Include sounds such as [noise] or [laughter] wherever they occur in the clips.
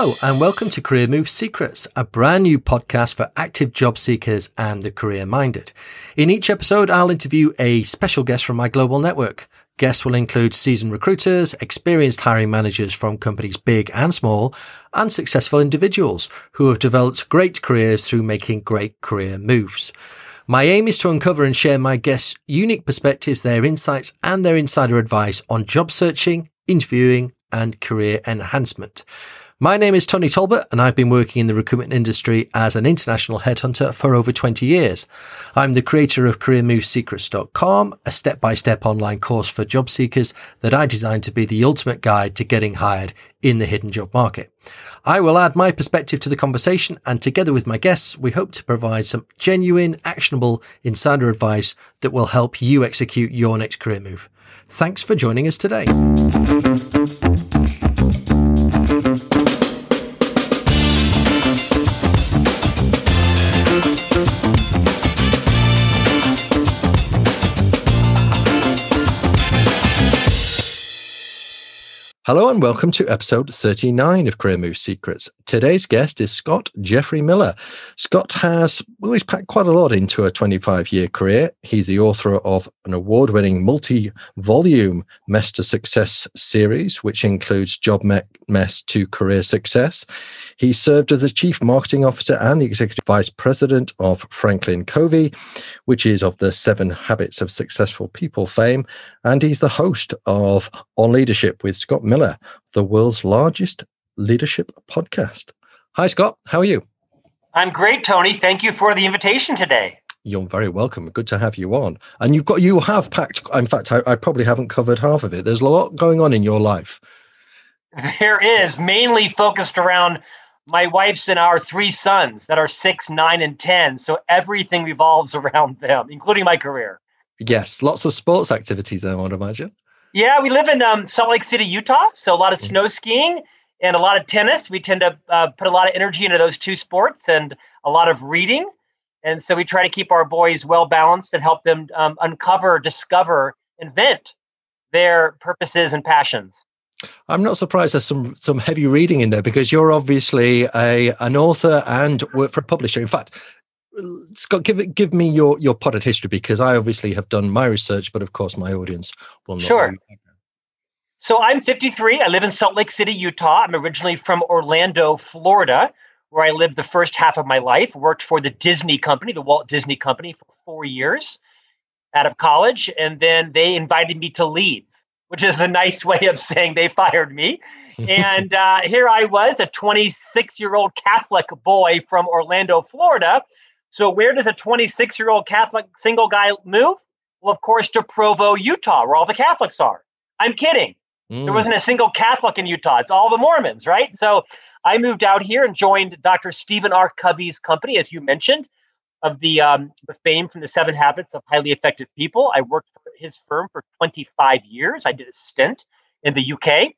Hello, and welcome to Career Move Secrets, a brand new podcast for active job seekers and the career minded. In each episode, I'll interview a special guest from my global network. Guests will include seasoned recruiters, experienced hiring managers from companies big and small, and successful individuals who have developed great careers through making great career moves. My aim is to uncover and share my guests' unique perspectives, their insights, and their insider advice on job searching, interviewing, and career enhancement. My name is Tony Talbot and I've been working in the recruitment industry as an international headhunter for over 20 years. I'm the creator of careermovesecrets.com, a step-by-step online course for job seekers that I designed to be the ultimate guide to getting hired in the hidden job market. I will add my perspective to the conversation and together with my guests, we hope to provide some genuine, actionable insider advice that will help you execute your next career move. Thanks for joining us today. Hello and welcome to episode 39 of Career Move Secrets. Today's guest is Scott Jeffrey Miller. Scott has well, he's packed quite a lot into a 25 year career. He's the author of an award winning multi volume Mess to Success series, which includes Job Mess to Career Success. He served as the Chief Marketing Officer and the Executive Vice President of Franklin Covey, which is of the Seven Habits of Successful People fame. And he's the host of On Leadership with Scott Miller, the world's largest leadership podcast. Hi, Scott. How are you? I'm great, Tony. Thank you for the invitation today. You're very welcome. Good to have you on. And you've got you have packed. In fact, I, I probably haven't covered half of it. There's a lot going on in your life. There is mainly focused around my wife's and our three sons that are six, nine, and 10. So everything revolves [laughs] around them, including my career. Yes, lots of sports activities there, I would imagine. Yeah, we live in um, Salt Lake City, Utah. So a lot of mm. snow skiing and a lot of tennis. We tend to uh, put a lot of energy into those two sports and a lot of reading. And so we try to keep our boys well balanced and help them um, uncover, discover, invent their purposes and passions. I'm not surprised there's some some heavy reading in there because you're obviously a an author and work for a publisher. In fact, Scott, give it give me your your potted history because I obviously have done my research, but of course my audience will not. Sure. So I'm 53. I live in Salt Lake City, Utah. I'm originally from Orlando, Florida, where I lived the first half of my life. Worked for the Disney Company, the Walt Disney Company, for four years out of college, and then they invited me to leave which is a nice way of saying they fired me. [laughs] and uh, here I was, a 26 year old Catholic boy from Orlando, Florida. So, where does a 26 year old Catholic single guy move? Well, of course, to Provo, Utah, where all the Catholics are. I'm kidding. Mm. There wasn't a single Catholic in Utah. It's all the Mormons, right? So, I moved out here and joined Dr. Stephen R. Covey's company, as you mentioned of the um, the fame from the Seven Habits of Highly Effective People. I worked for his firm for 25 years. I did a stint in the UK.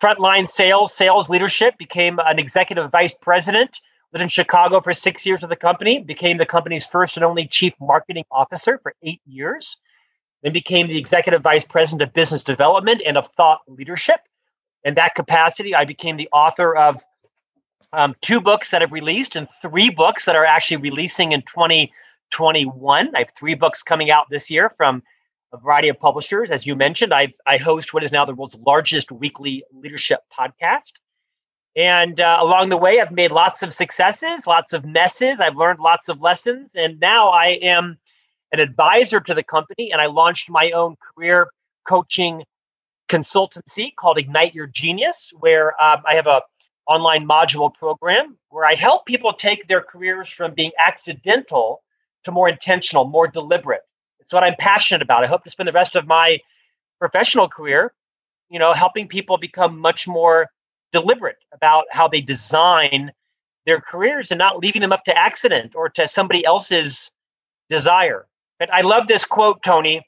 Frontline sales, sales leadership, became an executive vice president. Lived in Chicago for six years with the company. Became the company's first and only chief marketing officer for eight years. Then became the executive vice president of business development and of thought leadership. In that capacity, I became the author of um, two books that have released and three books that are actually releasing in 2021. I have three books coming out this year from a variety of publishers. As you mentioned, I I host what is now the world's largest weekly leadership podcast. And uh, along the way, I've made lots of successes, lots of messes. I've learned lots of lessons. And now I am an advisor to the company. And I launched my own career coaching consultancy called Ignite Your Genius, where um, I have a online module program where I help people take their careers from being accidental to more intentional, more deliberate. It's what I'm passionate about. I hope to spend the rest of my professional career, you know, helping people become much more deliberate about how they design their careers and not leaving them up to accident or to somebody else's desire. But I love this quote, Tony,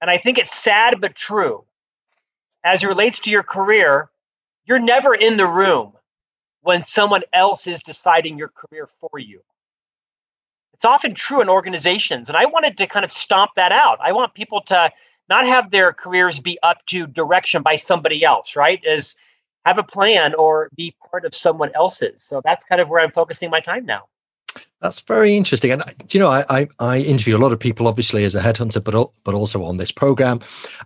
and I think it's sad but true. As it relates to your career, you're never in the room when someone else is deciding your career for you. It's often true in organizations. And I wanted to kind of stomp that out. I want people to not have their careers be up to direction by somebody else, right? As have a plan or be part of someone else's. So that's kind of where I'm focusing my time now. That's very interesting. And you know, I, I, I interview a lot of people, obviously as a headhunter, but but also on this program,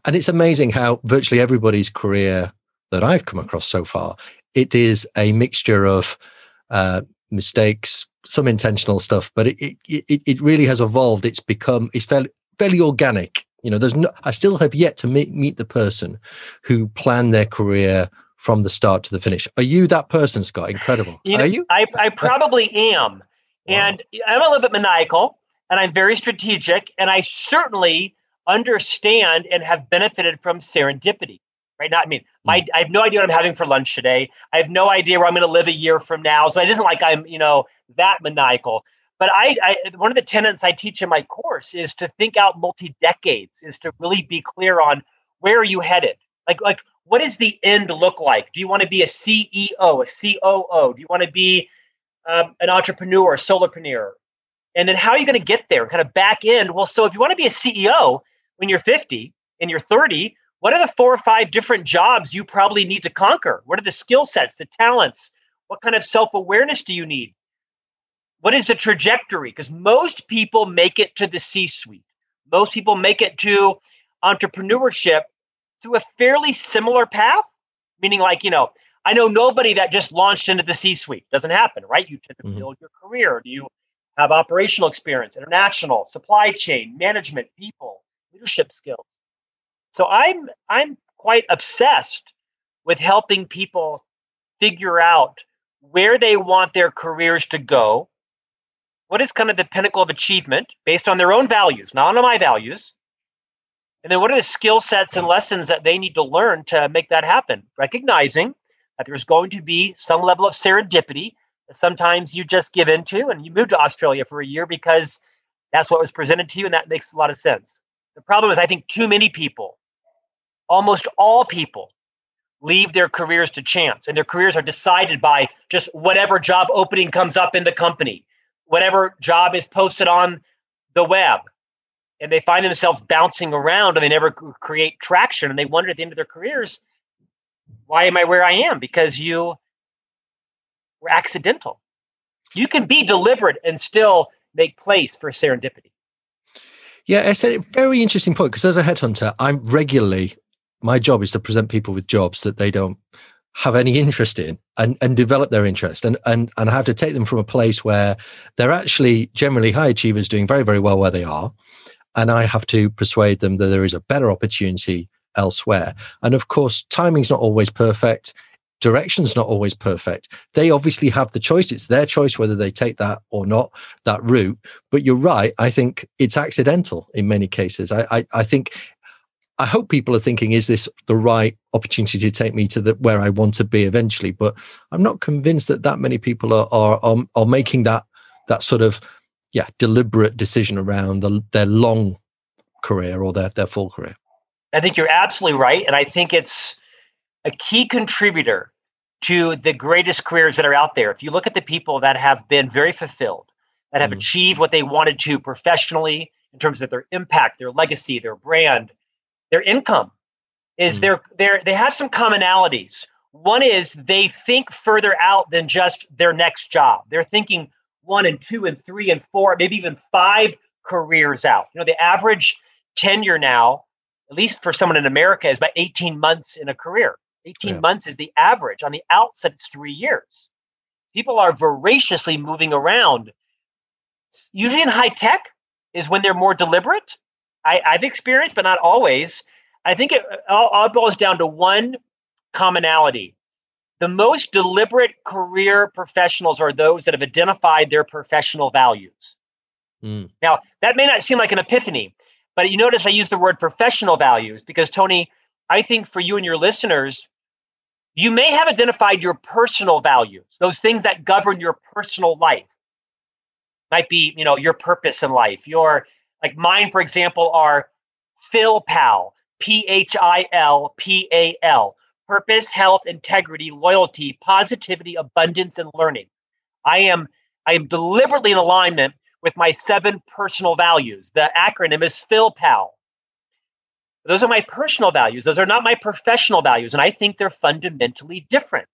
and it's amazing how virtually everybody's career that I've come across so far, it is a mixture of uh, mistakes, some intentional stuff, but it, it it really has evolved. It's become it's fairly fairly organic. You know, there's no. I still have yet to meet meet the person who planned their career from the start to the finish. Are you that person, Scott? Incredible. You know, Are you? I, I probably am. Wow. And I'm a little bit maniacal and I'm very strategic. And I certainly understand and have benefited from serendipity. Right now, I mean, my mm. I have no idea what I'm having for lunch today. I have no idea where I'm going to live a year from now. So it isn't like I'm, you know, that maniacal. But I, I one of the tenets I teach in my course is to think out multi decades, is to really be clear on where are you headed. Like like what does the end look like? Do you want to be a CEO, a COO? Do you want to be um, an entrepreneur, a solopreneur? And then how are you going to get there? Kind of back end. Well, so if you want to be a CEO when you're 50 and you're 30, what are the four or five different jobs you probably need to conquer? What are the skill sets, the talents? What kind of self awareness do you need? What is the trajectory? Because most people make it to the C suite, most people make it to entrepreneurship through a fairly similar path, meaning like, you know, I know nobody that just launched into the C suite. Doesn't happen, right? You tend to mm-hmm. build your career. Do you have operational experience, international, supply chain, management, people, leadership skills? So I'm I'm quite obsessed with helping people figure out where they want their careers to go. What is kind of the pinnacle of achievement based on their own values, not on my values, and then what are the skill sets and lessons that they need to learn to make that happen? Recognizing that there's going to be some level of serendipity that sometimes you just give into and you move to Australia for a year because that's what was presented to you and that makes a lot of sense. The problem is, I think too many people, almost all people, leave their careers to chance and their careers are decided by just whatever job opening comes up in the company, whatever job is posted on the web and they find themselves bouncing around and they never create traction and they wonder at the end of their careers why am i where i am? Because you were accidental. You can be deliberate and still make place for serendipity. Yeah i said a very interesting point because as a headhunter i'm regularly my job is to present people with jobs that they don't have any interest in and, and develop their interest and, and and I have to take them from a place where they're actually generally high achievers doing very very well where they are and I have to persuade them that there is a better opportunity elsewhere. And of course, timing's not always perfect. Direction's not always perfect. They obviously have the choice. It's their choice whether they take that or not, that route. But you're right. I think it's accidental in many cases. I, I, I think I hope people are thinking, is this the right opportunity to take me to the, where I want to be eventually? But I'm not convinced that that many people are, are, are, are making that, that sort of yeah deliberate decision around the, their long career or their, their full career i think you're absolutely right and i think it's a key contributor to the greatest careers that are out there if you look at the people that have been very fulfilled that have mm. achieved what they wanted to professionally in terms of their impact their legacy their brand their income is mm. they're, they're they have some commonalities one is they think further out than just their next job they're thinking one and two and three and four, maybe even five careers out. You know, the average tenure now, at least for someone in America, is about 18 months in a career. 18 yeah. months is the average. On the outset, it's three years. People are voraciously moving around. Usually in high tech is when they're more deliberate. I, have experienced, but not always. I think it all, all boils down to one commonality the most deliberate career professionals are those that have identified their professional values. Mm. Now, that may not seem like an epiphany, but you notice I use the word professional values because, Tony, I think for you and your listeners, you may have identified your personal values, those things that govern your personal life. Might be, you know, your purpose in life. Your, like mine, for example, are Phil Pal, P H I L P A L purpose, health, integrity, loyalty, positivity, abundance, and learning. I am I am deliberately in alignment with my seven personal values. The acronym is PhilPal. Those are my personal values. Those are not my professional values. And I think they're fundamentally different.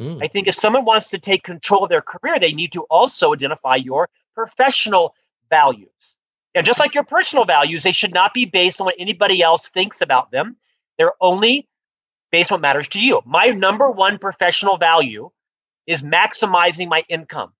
Mm. I think if someone wants to take control of their career, they need to also identify your professional values. And just like your personal values, they should not be based on what anybody else thinks about them. They're only based on what matters to you. My number one professional value is maximizing my income.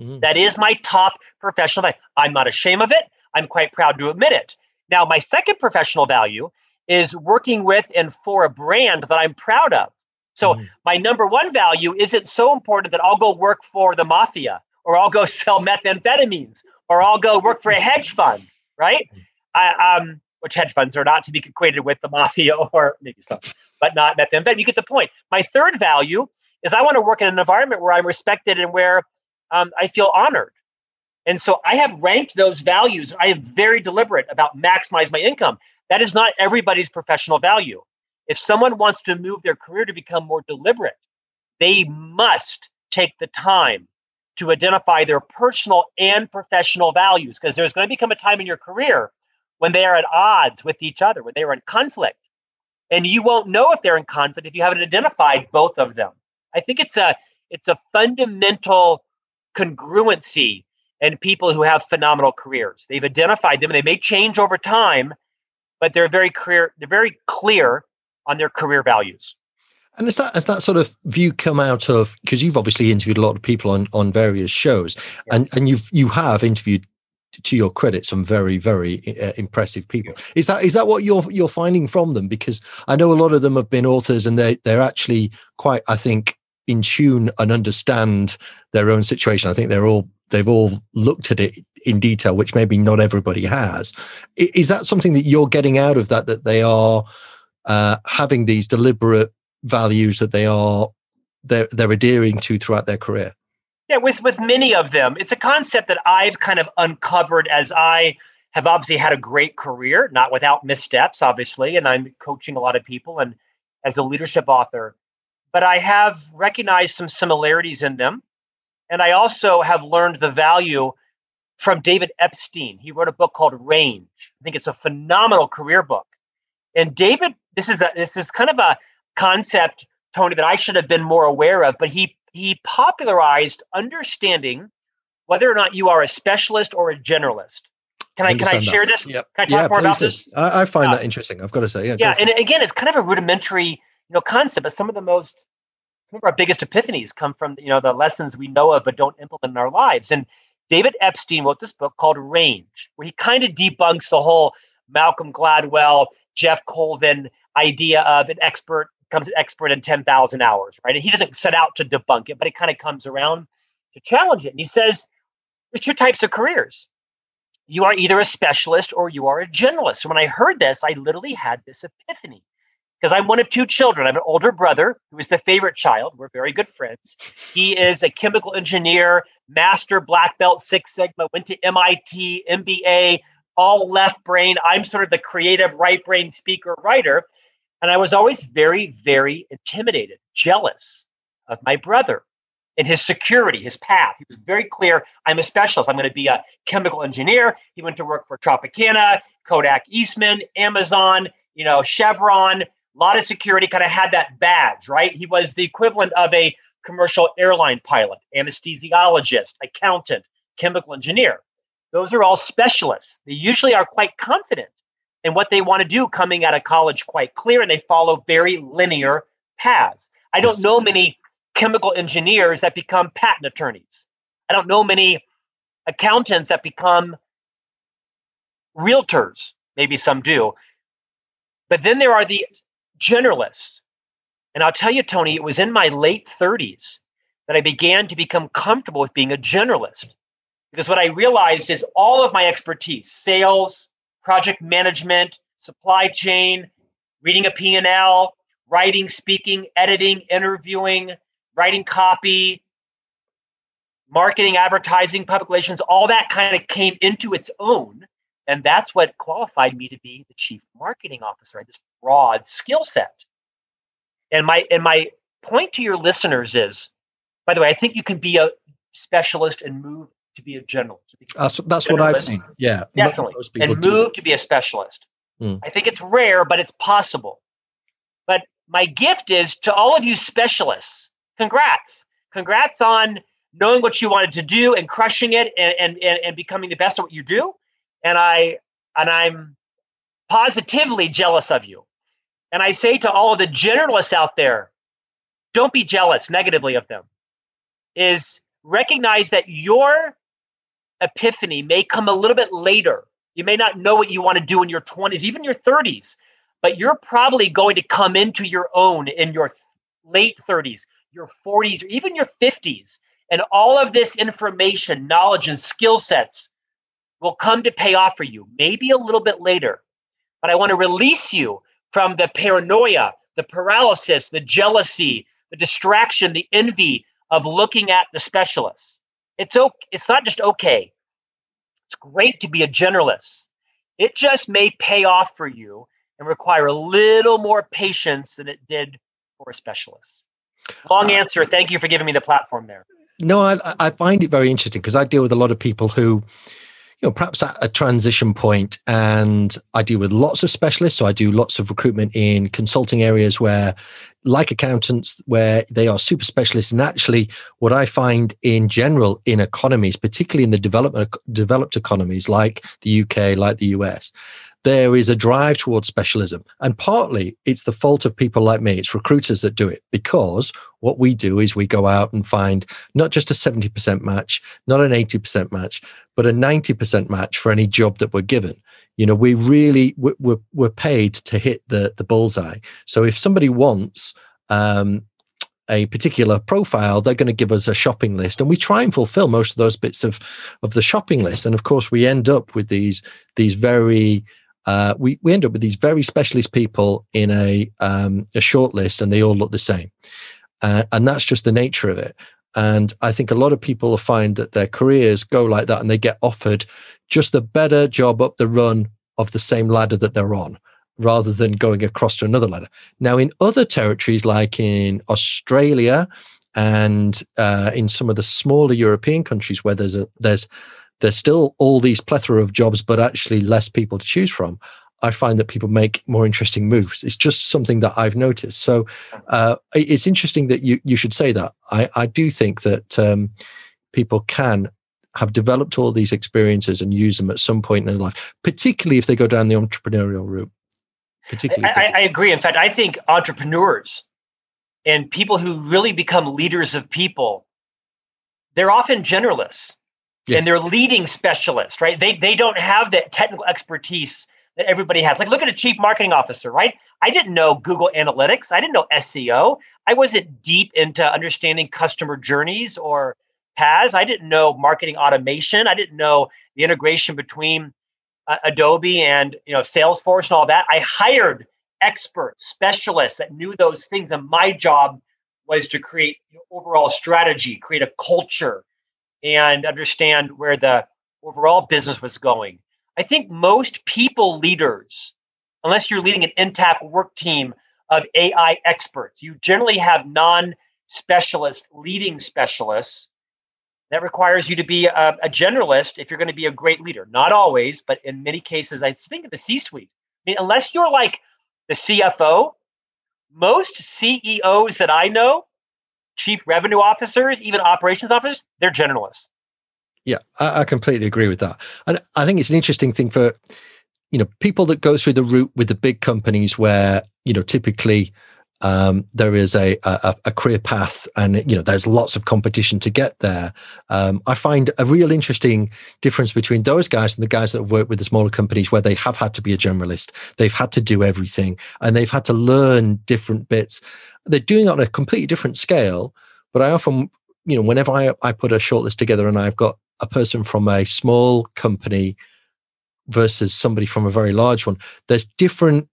Mm-hmm. That is my top professional value. I'm not ashamed of it. I'm quite proud to admit it. Now, my second professional value is working with and for a brand that I'm proud of. So, mm-hmm. my number one value isn't so important that I'll go work for the mafia or I'll go [laughs] sell methamphetamines or I'll go work for a hedge fund, right? Mm-hmm. I, um, which hedge funds are not to be equated with the mafia [laughs] or maybe some, but not methamphetamine. You get the point. My third value is I want to work in an environment where I'm respected and where um, I feel honored. And so I have ranked those values. I am very deliberate about maximize my income. That is not everybody's professional value. If someone wants to move their career to become more deliberate, they must take the time to identify their personal and professional values because there's going to become a time in your career when they are at odds with each other, when they are in conflict. And you won't know if they're in conflict if you haven't identified both of them. I think it's a it's a fundamental congruency in people who have phenomenal careers. They've identified them and they may change over time, but they're very clear, they're very clear on their career values. And has that has that sort of view come out of because you've obviously interviewed a lot of people on on various shows, yeah. and and you've you have interviewed to your credit some very very uh, impressive people. Is that is that what you're you're finding from them? Because i know a lot of them have been authors and they they're actually quite i think in tune and understand their own situation. I think they're all they've all looked at it in detail which maybe not everybody has. Is that something that you're getting out of that that they are uh, having these deliberate values that they are they're, they're adhering to throughout their career yeah, with with many of them, it's a concept that I've kind of uncovered as I have obviously had a great career, not without missteps, obviously, and I'm coaching a lot of people and as a leadership author. But I have recognized some similarities in them. And I also have learned the value from David Epstein. He wrote a book called Range. I think it's a phenomenal career book. And David, this is a this is kind of a concept, Tony, that I should have been more aware of, but he he popularized understanding whether or not you are a specialist or a generalist. Can I, I can I share that. this? Yep. Can I talk yeah, more about do. this? I, I find uh, that interesting. I've got to say, yeah. Yeah, and again, it's kind of a rudimentary, you know, concept, but some of the most, some of our biggest epiphanies come from, you know, the lessons we know of but don't implement in our lives. And David Epstein wrote this book called Range, where he kind of debunks the whole Malcolm Gladwell, Geoff Colvin idea of an expert becomes an expert in 10,000 hours, right? And he doesn't set out to debunk it, but it kind of comes around to challenge it. And he says, there's two types of careers. You are either a specialist or you are a generalist. And when I heard this, I literally had this epiphany because I'm one of two children. I have an older brother who is the favorite child. We're very good friends. He is a chemical engineer, master black belt, Six Sigma, went to MIT, MBA, all left brain. I'm sort of the creative right brain speaker writer. And I was always very, very intimidated, jealous of my brother and his security, his path. He was very clear I'm a specialist. I'm going to be a chemical engineer. He went to work for Tropicana, Kodak Eastman, Amazon, you know, Chevron, a lot of security, kind of had that badge, right? He was the equivalent of a commercial airline pilot, anesthesiologist, accountant, chemical engineer. Those are all specialists. They usually are quite confident and what they want to do coming out of college quite clear and they follow very linear paths. I don't know many chemical engineers that become patent attorneys. I don't know many accountants that become realtors. Maybe some do. But then there are the generalists. And I'll tell you, Tony, it was in my late 30s that I began to become comfortable with being a generalist. Because what I realized is all of my expertise, sales, project management, supply chain, reading a P&L, writing, speaking, editing, interviewing, writing copy, marketing, advertising, public relations, all that kind of came into its own. And that's what qualified me to be the chief marketing officer, right? this broad skill set. And my and my point to your listeners is, by the way, I think you can be a specialist and move to be a general. That's, that's what I've seen. Yeah. Definitely. And move to be a specialist. Mm. I think it's rare, but it's possible. But my gift is to all of you specialists, congrats. Congrats on knowing what you wanted to do and crushing it and, and, and becoming the best at what you do. And I and I'm positively jealous of you. And I say to all of the generalists out there, don't be jealous negatively of them. Is recognize that your epiphany may come a little bit later. You may not know what you want to do in your 20s, even your 30s, but you're probably going to come into your own in your late 30s, your 40s, or even your 50s. And all of this information, knowledge, and skill sets will come to pay off for you, maybe a little bit later. But I want to release you from the paranoia, the paralysis, the jealousy, the distraction, the envy of looking at the specialists. It's okay. It's not just okay. It's great to be a generalist. It just may pay off for you and require a little more patience than it did for a specialist. Long uh, answer. Thank you for giving me the platform there. No, I, I find it very interesting because I deal with a lot of people who you know, perhaps at a transition point and I deal with lots of specialists. So I do lots of recruitment in consulting areas where, like accountants, where they are super specialists. And actually, what I find in general in economies, particularly in the development, developed economies like the UK, like the US, there is a drive towards specialism. And partly it's the fault of people like me. It's recruiters that do it because what we do is we go out and find not just a 70% match, not an 80% match, but a 90% match for any job that we're given. You know, we really, we're, we're paid to hit the, the bullseye. So if somebody wants, um, a particular profile, they're going to give us a shopping list, and we try and fulfill most of those bits of of the shopping list. And of course, we end up with these these very uh, we, we end up with these very specialist people in a, um, a short list and they all look the same. Uh, and that's just the nature of it. And I think a lot of people find that their careers go like that and they get offered just a better job up the run of the same ladder that they're on rather than going across to another ladder. Now, in other territories like in Australia and uh, in some of the smaller European countries where there's a there's there's still all these plethora of jobs, but actually less people to choose from. I find that people make more interesting moves. It's just something that I've noticed. So uh, it's interesting that you you should say that. I, I do think that um, people can have developed all these experiences and use them at some point in their life, particularly if they go down the entrepreneurial route. Particularly, I, I, I agree. In fact, I think entrepreneurs and people who really become leaders of people, they're often generalists Yes. and they're leading specialists, right? They they don't have that technical expertise that everybody has. Like, look at a chief marketing officer, right? I didn't know Google Analytics. I didn't know SEO. I wasn't deep into understanding customer journeys or paths. I didn't know marketing automation. I didn't know the integration between uh, Adobe and you know Salesforce and all that. I hired experts, specialists that knew those things, and my job was to create you know, overall strategy, create a culture, and understand where the overall business was going. I think most people leaders, unless you're leading an intact work team of AI experts, you generally have non specialist leading specialists. That requires you to be a, a, generalist if you're going to be a great leader. Not always, but in many cases, I think of the C suite. I mean, unless you're like the CFO, most CEOs that I know chief revenue officers, even operations officers, they're generalists. Yeah, I, I, completely agree with that. And I think it's an interesting thing for, you know, people that go through the route with the big companies where, you know, typically um, there is a, a, a career path and you know there's lots of competition to get there. Um, i find a real interesting difference between those guys and the guys that have worked with the smaller companies where they have had to be a generalist. They've had to do everything and they've had to learn different bits. They're doing it on a completely different scale but i often you know whenever i, I put a shortlist together and i've got a person from a small company versus somebody from a very large one there's different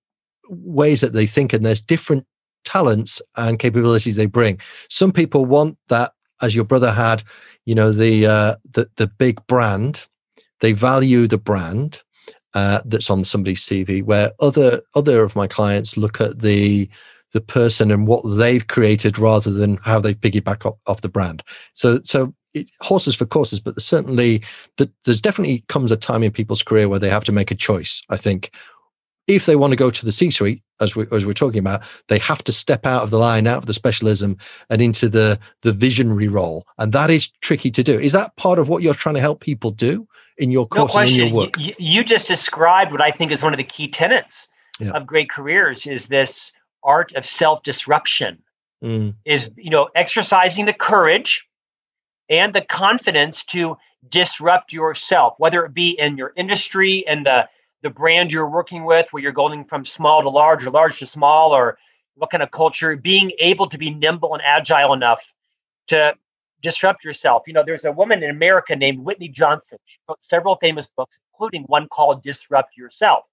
ways that they think and there's different talents and capabilities they bring. Some people want that, as your brother had, you know, the uh, the the big brand. They value the brand uh, that's on somebody's CV. Where other other of my clients look at the the person and what they've created rather than how they piggyback off, off the brand. So so it, horses for courses, but there's certainly that there's definitely comes a time in people's career where they have to make a choice. I think if they want to go to the C suite, as, we, as we're talking about, they have to step out of the line, out of the specialism, and into the the visionary role, and that is tricky to do. Is that part of what you're trying to help people do in your course no and in your work? You, you, just described what I think is one of the key tenets yeah. of great careers: is this art of self disruption. Mm. Is you know exercising the courage and the confidence to disrupt yourself, whether it be in your industry and the the brand you're working with, where you're going from small to large or large to small, or what kind of culture, being able to be nimble and agile enough to disrupt yourself. You know, there's a woman in America named Whitney Johnson. She wrote several famous books, including one called Disrupt Yourself.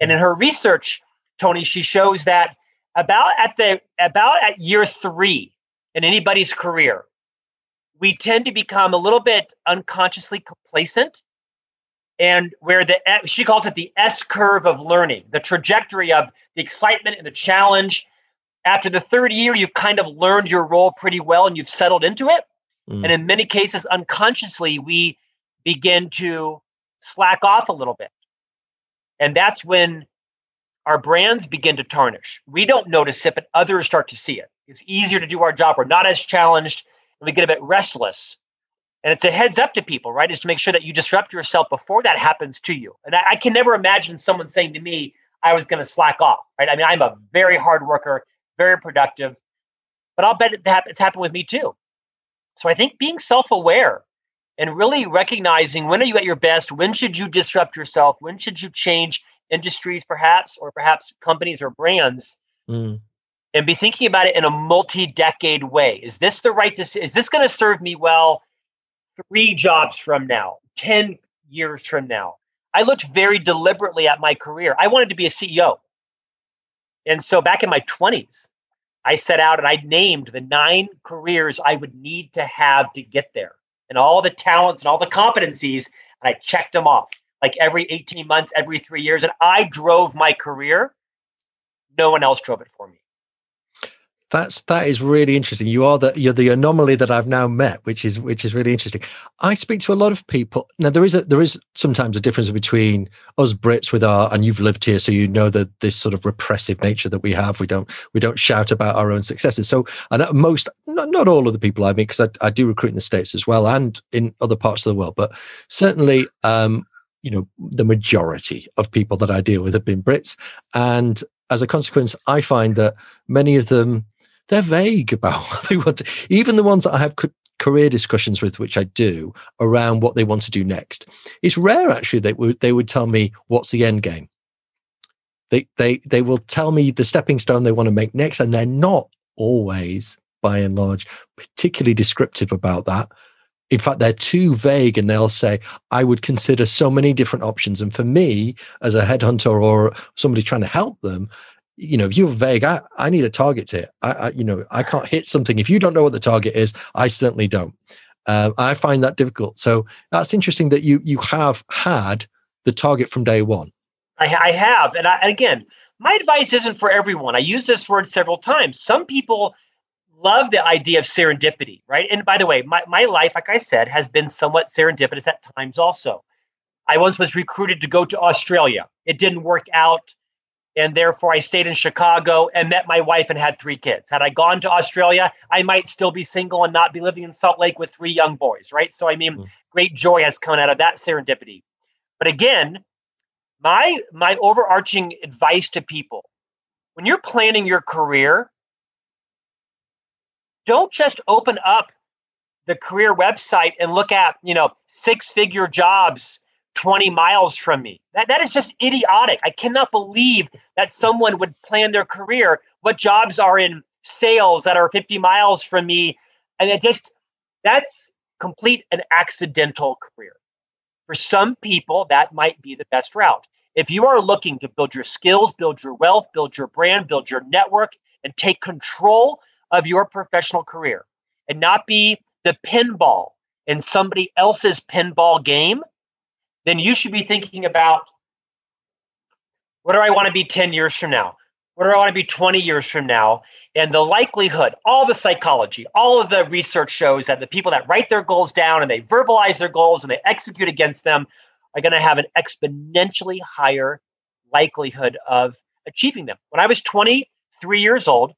And in her research, Tony, she shows that about at the about at year three in anybody's career, we tend to become a little bit unconsciously complacent and where the she calls it the S curve of learning, the trajectory of the excitement and the challenge. After the third year, you've kind of learned your role pretty well and you've settled into it. Mm. And in many cases, unconsciously, we begin to slack off a little bit. And that's when our brands begin to tarnish. We don't notice it, but others start to see it. It's easier to do our job. We're not as challenged and we get a bit restless and it's a heads up to people, right? Is to make sure that you disrupt yourself before that happens to you. And I, I can never imagine someone saying to me, I was going to slack off, right? I mean, I'm a very hard worker, very productive, but I'll bet it's happened with me too. So I think being self aware and really recognizing when are you at your best? When should you disrupt yourself? When should you change industries, perhaps, or perhaps companies or brands? Mm. And be thinking about it in a multi-decade way. Is this the right decision? Is this going to serve me well three jobs from now, 10 years from now. I looked very deliberately at my career. I wanted to be a CEO. And so back in my 20s, I set out and I named the nine careers I would need to have to get there and all the talents and all the competencies. And I checked them off like every 18 months, every three years. And I drove my career. No one else drove it for me. That's that is really interesting. You are the you're the anomaly that I've now met, which is which is really interesting. I speak to a lot of people. Now there is a there is sometimes a difference between us Brits with our and you've lived here, so you know that this sort of repressive nature that we have. We don't we don't shout about our own successes. So and most not not all of the people I meet because I, I do recruit in the states as well and in other parts of the world, but certainly um, you know the majority of people that I deal with have been Brits, and as a consequence, I find that many of them they're vague about [laughs] what they want to, even the ones that I have career discussions with, which I do around what they want to do next. It's rare actually that would, they would tell me what's the end game. They, they, they will tell me the stepping stone they want to make next, and they're not always, by and large, particularly descriptive about that. In fact, they're too vague and they'll say, I would consider so many different options. And for me, as a headhunter or somebody trying to help them, you know, if you're vague, I, I need a target to hit. I, I, you know, I can't hit something. If you don't know what the target is, I certainly don't. Um, I find that difficult. So that's interesting that you you have had the target from day one. I, I have, and I, again, my advice isn't for everyone. I use this word several times. Some people love the idea of serendipity, right? And by the way, my, my life, like I said, has been somewhat serendipitous at times also. I once was recruited to go to Australia. It didn't work out and therefore I stayed in Chicago and met my wife and had three kids. Had I gone to Australia, I might still be single and not be living in Salt Lake with three young boys, right? So I mean, mm. great joy has come out of that serendipity. But again, my my overarching advice to people when you're planning your career, don't just open up the career website and look at, you know, six-figure jobs 20 miles from me. That, that is just idiotic. I cannot believe that someone would plan their career. What jobs are in sales that are 50 miles from me? And it just, that's complete an accidental career. For some people, that might be the best route. If you are looking to build your skills, build your wealth, build your brand, build your network, and take control of your professional career and not be the pinball in somebody else's pinball game, then you should be thinking about what do I want to be 10 years from now? What do I want to be 20 years from now? And the likelihood, all the psychology, all of the research shows that the people that write their goals down and they verbalize their goals and they execute against them are going to have an exponentially higher likelihood of achieving them. When I was 23 years old,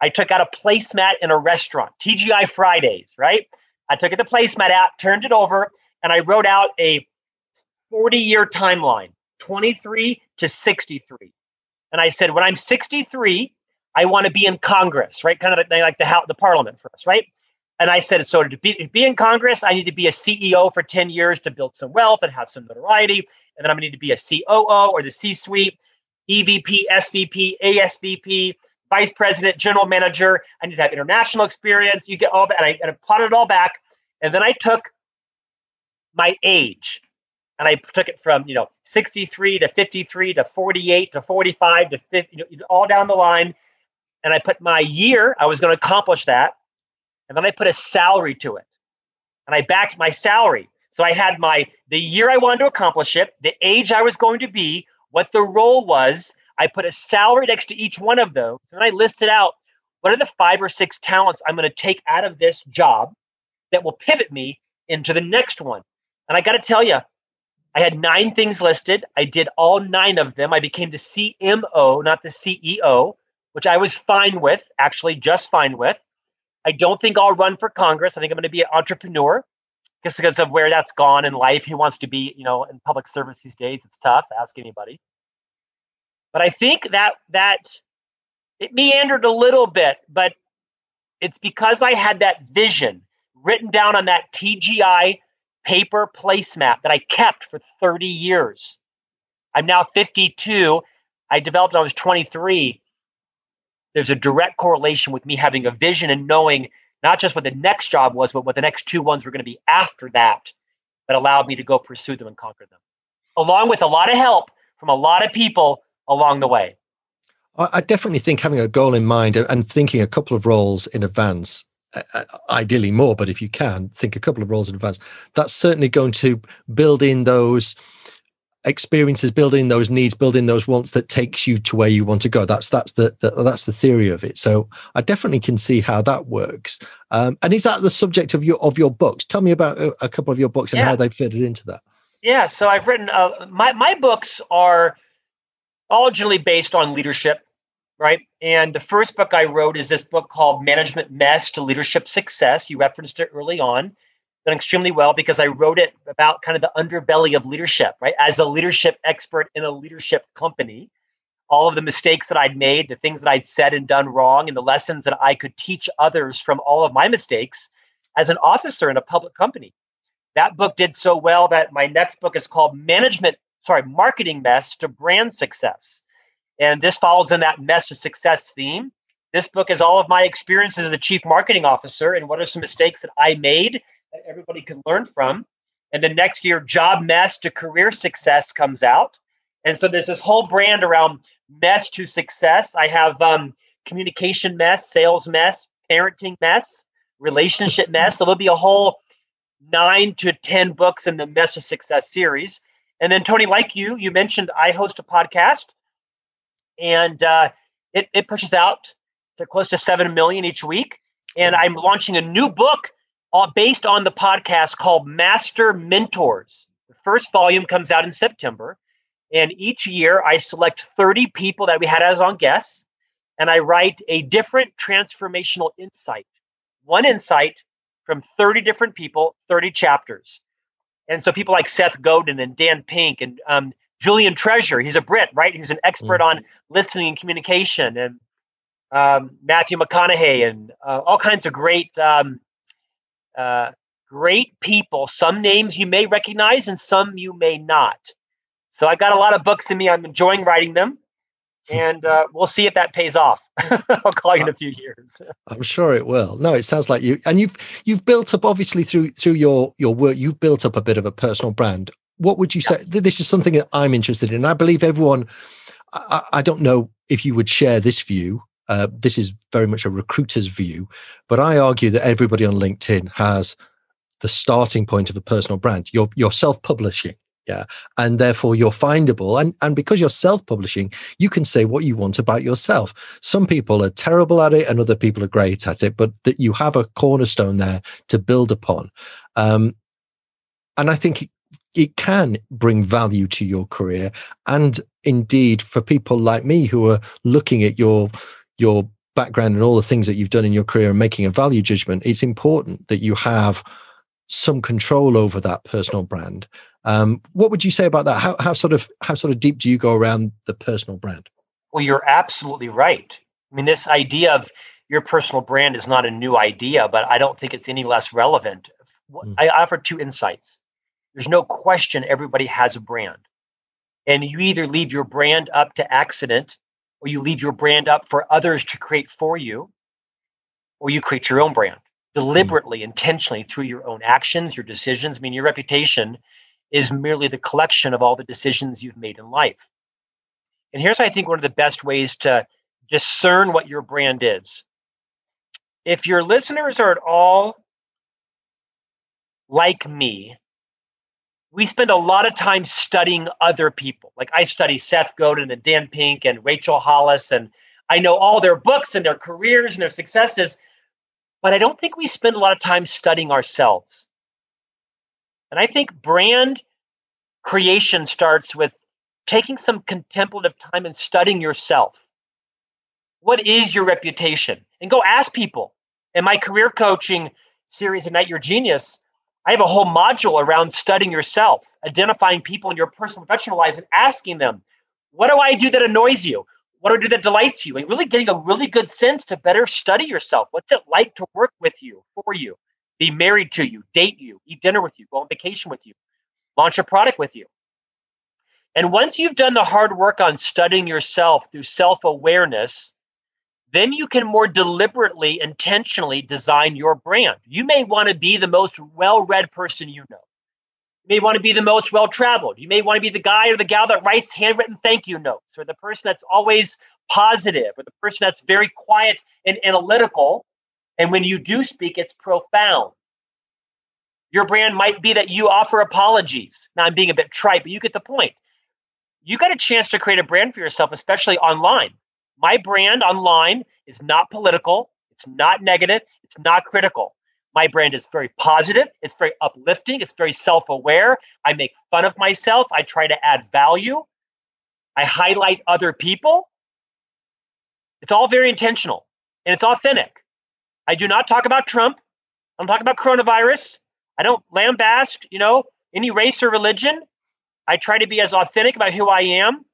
I took out a placemat in a restaurant, TGI Fridays, right? I took the placemat out, turned it over, and I wrote out a 40 year timeline, 23 to 63. And I said, when I'm 63, I want to be in Congress, right? Kind of like the, the parliament for us, right? And I said, so to be, to be in Congress, I need to be a CEO for 10 years to build some wealth and have some notoriety. And then I'm going to need to be a COO or the C suite, EVP, SVP, ASVP, vice president, general manager. I need to have international experience. You get all that. And I, and I plotted it all back. And then I took my age and I took it from, you know, 63 to 53 to 48 to 45 to 50, you know, all down the line. And I put my year, I was going to accomplish that and then I put a salary to it. And I backed my salary. So I had my the year I wanted to accomplish it, the age I was going to be, what the role was. I put a salary next to each one of those, and I listed out what are the five or six talents I'm going to take out of this job that will pivot me into the next one. And I got to tell you, I had nine things listed. I did all nine of them. I became the CMO, not the CEO, which I was fine with, actually, just fine with. I don't think I'll run for Congress. I think I'm going to be an entrepreneur just because of where that's gone in life. Who wants to be, you know, in public service these days? It's tough. Ask anybody. But I think that that it meandered a little bit, but it's because I had that vision written down on that TGI paper placemat that I kept for 30 years. I'm now 52. I developed when I was 23 there's a direct correlation with me having a vision and knowing not just what the next job was, but what the next two ones were going to be after that that allowed me to go pursue them and conquer them, along with a lot of help from a lot of people along the way. I definitely think having a goal in mind and thinking a couple of roles in advance, ideally more, but if you can think a couple of roles in advance, that's certainly going to build in those experiences build in those needs build in those wants that takes you to where you want to go. That's that's the, the that's the theory of it. So i definitely can see how that works. Um, and is that the subject of your of your books? Tell me about a, a couple of your books and yeah. how they fitted into that. Yeah so i've written uh, my my books are all generally based on leadership right and the first book i wrote is this book called management mess to leadership success you referenced it early on done extremely well because I wrote it about kind of the underbelly of leadership, right? As a leadership expert in a leadership company, all of the mistakes that I'd made, the things that I'd said and done wrong, and the lessons that I could teach others from all of my mistakes as an officer in a public company. That book did so well that my next book is called Management, sorry, Marketing Mess to Brand Success. And this follows in that mess to success theme. This book is all of my experiences as a chief marketing officer and what are some mistakes that I made that everybody can learn from. And then next year, Job Mess to Career Success comes out. And so there's this whole brand around mess to success. I have um, communication mess, sales mess, parenting mess, relationship mess. So there'll be a whole nine to 10 books in the Mess to Success series. And then, Tony, like you, you mentioned I host a podcast and uh, it, it pushes out to close to 7 million each week. And I'm launching a new book uh, based on the podcast called Master Mentors. The first volume comes out in September. And each year I select 30 people that we had as on guests, and I write a different transformational insight, one insight from 30 different people, 30 chapters. And so people like Seth Godin and Dan Pink and um, Julian Treasure, he's a Brit, right? He's an expert mm-hmm. on listening and communication, and um, Matthew McConaughey, and uh, all kinds of great um, uh, great people. Some names you may recognize and some you may not. So I've got a lot of books in me. I'm enjoying writing them. And uh, we'll see if that pays off. [laughs] I'll call you in a few years. [laughs] I'm sure it will. No, it sounds like you and you've you've built up obviously through through your your work. You've built up a bit of a personal brand. What would you say? This is something that I'm interested in. I believe everyone. I, I don't know if you would share this view uh, this is very much a recruiter's view, but I argue that everybody on LinkedIn has the starting point of a personal brand. You're, you're self-publishing, yeah, and therefore you're findable. And and because you're self-publishing, you can say what you want about yourself. Some people are terrible at it, and other people are great at it. But that you have a cornerstone there to build upon. Um, and I think it, can bring value to your career and indeed for people like me who are looking at your your background and all the things that you've done in your career and making a value judgment, it's important that you have some control over that personal brand. Um, what would you say about that? How, how sort of how sort of deep do you go around the personal brand? Well, you're absolutely right. I mean, this idea of your personal brand is not a new idea, but I don't think it's any less relevant. Mm. I offer two insights. There's no question everybody has a brand. And you either leave your brand up to accident or you leave your brand up for others to create for you, or you create your own brand deliberately, mm. intentionally through your own actions, your decisions. I mean, your reputation is merely the collection of all the decisions you've made in life. And here's, I think, one of the best ways to discern what your brand is. If your listeners are at all like me, we spend a lot of time studying other people. Like I study Seth Godin and Dan Pink and Rachel Hollis, and I know all their books and their careers and their successes, but I don't think we spend a lot of time studying ourselves. And I think brand creation starts with taking some contemplative time and studying yourself. What is your reputation? And go ask people. In my career coaching series, Ignite Your Genius, I have a whole module around studying yourself, identifying people in your personal professional lives and asking them, what do I do that annoys you? What do I do that delights you? And really getting a really good sense to better study yourself. What's it like to work with you, for you, be married to you, date you, eat dinner with you, go on vacation with you, launch a product with you? And once you've done the hard work on studying yourself through self awareness, then you can more deliberately, intentionally design your brand. You may want to be the most well read person you know. You may want to be the most well traveled. You may want to be the guy or the gal that writes handwritten thank you notes, or the person that's always positive, or the person that's very quiet and analytical. And when you do speak, it's profound. Your brand might be that you offer apologies. Now, I'm being a bit trite, but you get the point. You got a chance to create a brand for yourself, especially online. My brand online is not political, it's not negative, it's not critical. My brand is very positive, it's very uplifting, it's very self aware. I make fun of myself, I try to add value, I highlight other people. It's all very intentional and it's authentic. I do not talk about Trump. I'm talking about coronavirus. I don't lambast, you know, any race or religion. I try to be as authentic about who I am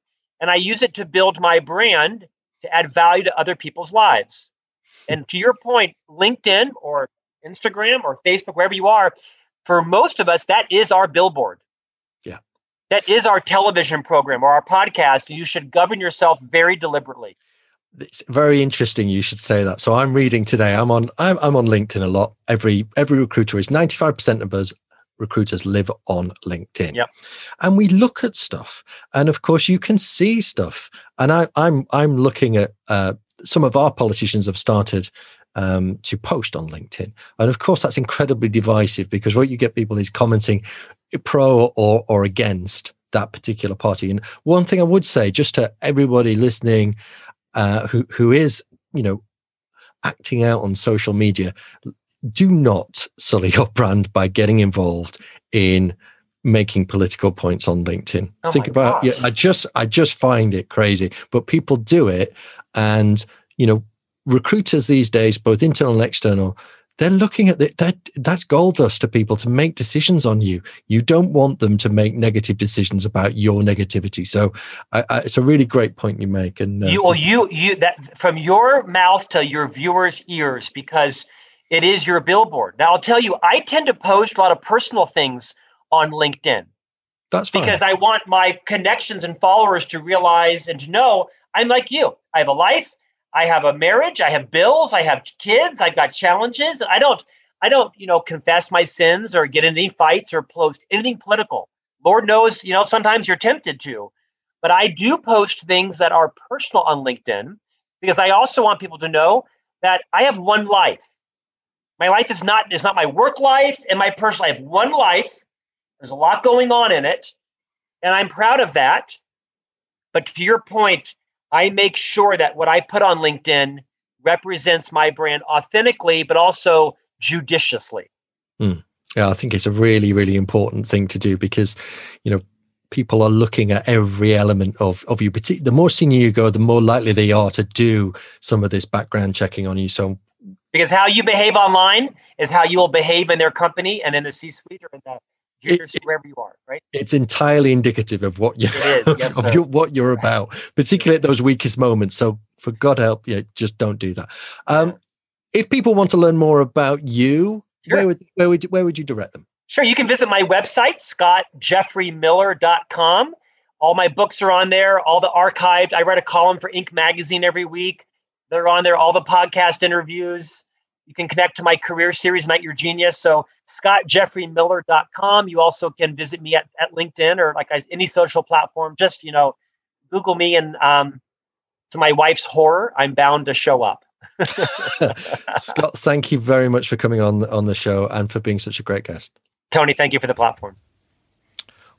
and I use it to build my brand to add value to other people's lives. And to your point, LinkedIn or Instagram or Facebook, wherever you are, for most of us, that is our billboard. Yeah. That is our television program or our podcast. And you should govern yourself very deliberately. It's very interesting you should say that. So I'm reading today. I'm on I'm, I'm on LinkedIn a lot. Every every recruiter is 95% of us recruiters live on LinkedIn. Yep. And we look at stuff. And of course you can see stuff. And I, I'm I'm looking at uh, some of our politicians have started um, to post on LinkedIn. And of course that's incredibly divisive because what you get people is commenting pro or or against that particular party. And one thing I would say, just to everybody listening, uh, who who is, you know, acting out on social media, do not sully your brand by getting involved in making political points on LinkedIn. Oh Think about yeah, I just I just find it crazy, but people do it. And you know recruiters these days both internal and external they're looking at the, that that's gold dust to people to make decisions on you. You don't want them to make negative decisions about your negativity. So I, I, it's a really great point you make and uh, you well you you that from your mouth to your viewers ears because it is your billboard. Now, I'll tell you, I tend to post a lot of personal things on LinkedIn. That's fine. Because I want my connections and followers to realize and to know I'm like you. I have a life, I have a marriage, I have bills, I have kids, I've got challenges. I don't I don't, you know, confess my sins or get in any fights or post anything political. Lord knows, you know, sometimes you're tempted to. But I do post things that are personal on LinkedIn because I also want people to know that I have one life. My life is not is not my work life and my personal life. One life. There's a lot going on in it, and I'm proud of that. But to your point, I make sure that what I put on LinkedIn represents my brand authentically, but also judiciously. Mm. Yeah, I think it's a really, really important thing to do because, you know, people are looking at every element of of you. The more senior you go, the more likely they are to do some of this background checking on you. So because how you behave online is how you will behave in their company and in the C-suite or in the junior it, wherever you are, right? It's entirely indicative of what you [laughs] of, yes, of your, what you're about, particularly at those weakest moments. So for God help you, just don't do that. Um, if people want to learn more about you, sure. where would where would you, where would you direct them? Sure, you can visit my website, scottjeffreymiller.com. All my books are on there, all the archived. I write a column for Inc. magazine every week. They're on there, all the podcast interviews. You can connect to my career series, Ignite Your Genius. So scottjeffreymiller.com. You also can visit me at, at LinkedIn or like any social platform. Just, you know, Google me and um, to my wife's horror, I'm bound to show up. [laughs] Scott, thank you very much for coming on on the show and for being such a great guest. Tony, thank you for the platform.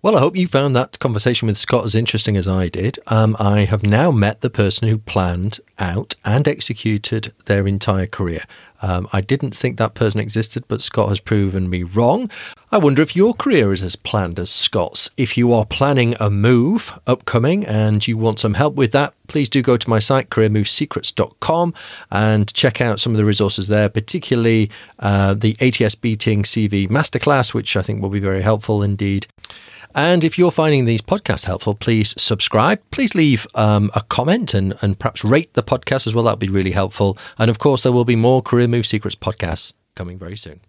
Well, I hope you found that conversation with Scott as interesting as I did. Um, I have now met the person who planned out and executed their entire career. Um, I didn't think that person existed, but Scott has proven me wrong. I wonder if your career is as planned as Scott's. If you are planning a move upcoming and you want some help with that, please do go to my site, careermovesecrets.com, and check out some of the resources there, particularly uh, the ATS Beating CV Masterclass, which I think will be very helpful indeed. And if you're finding these podcasts helpful, please subscribe. Please leave um, a comment and, and perhaps rate the podcast as well. That would be really helpful. And of course, there will be more Career Move Secrets podcasts coming very soon.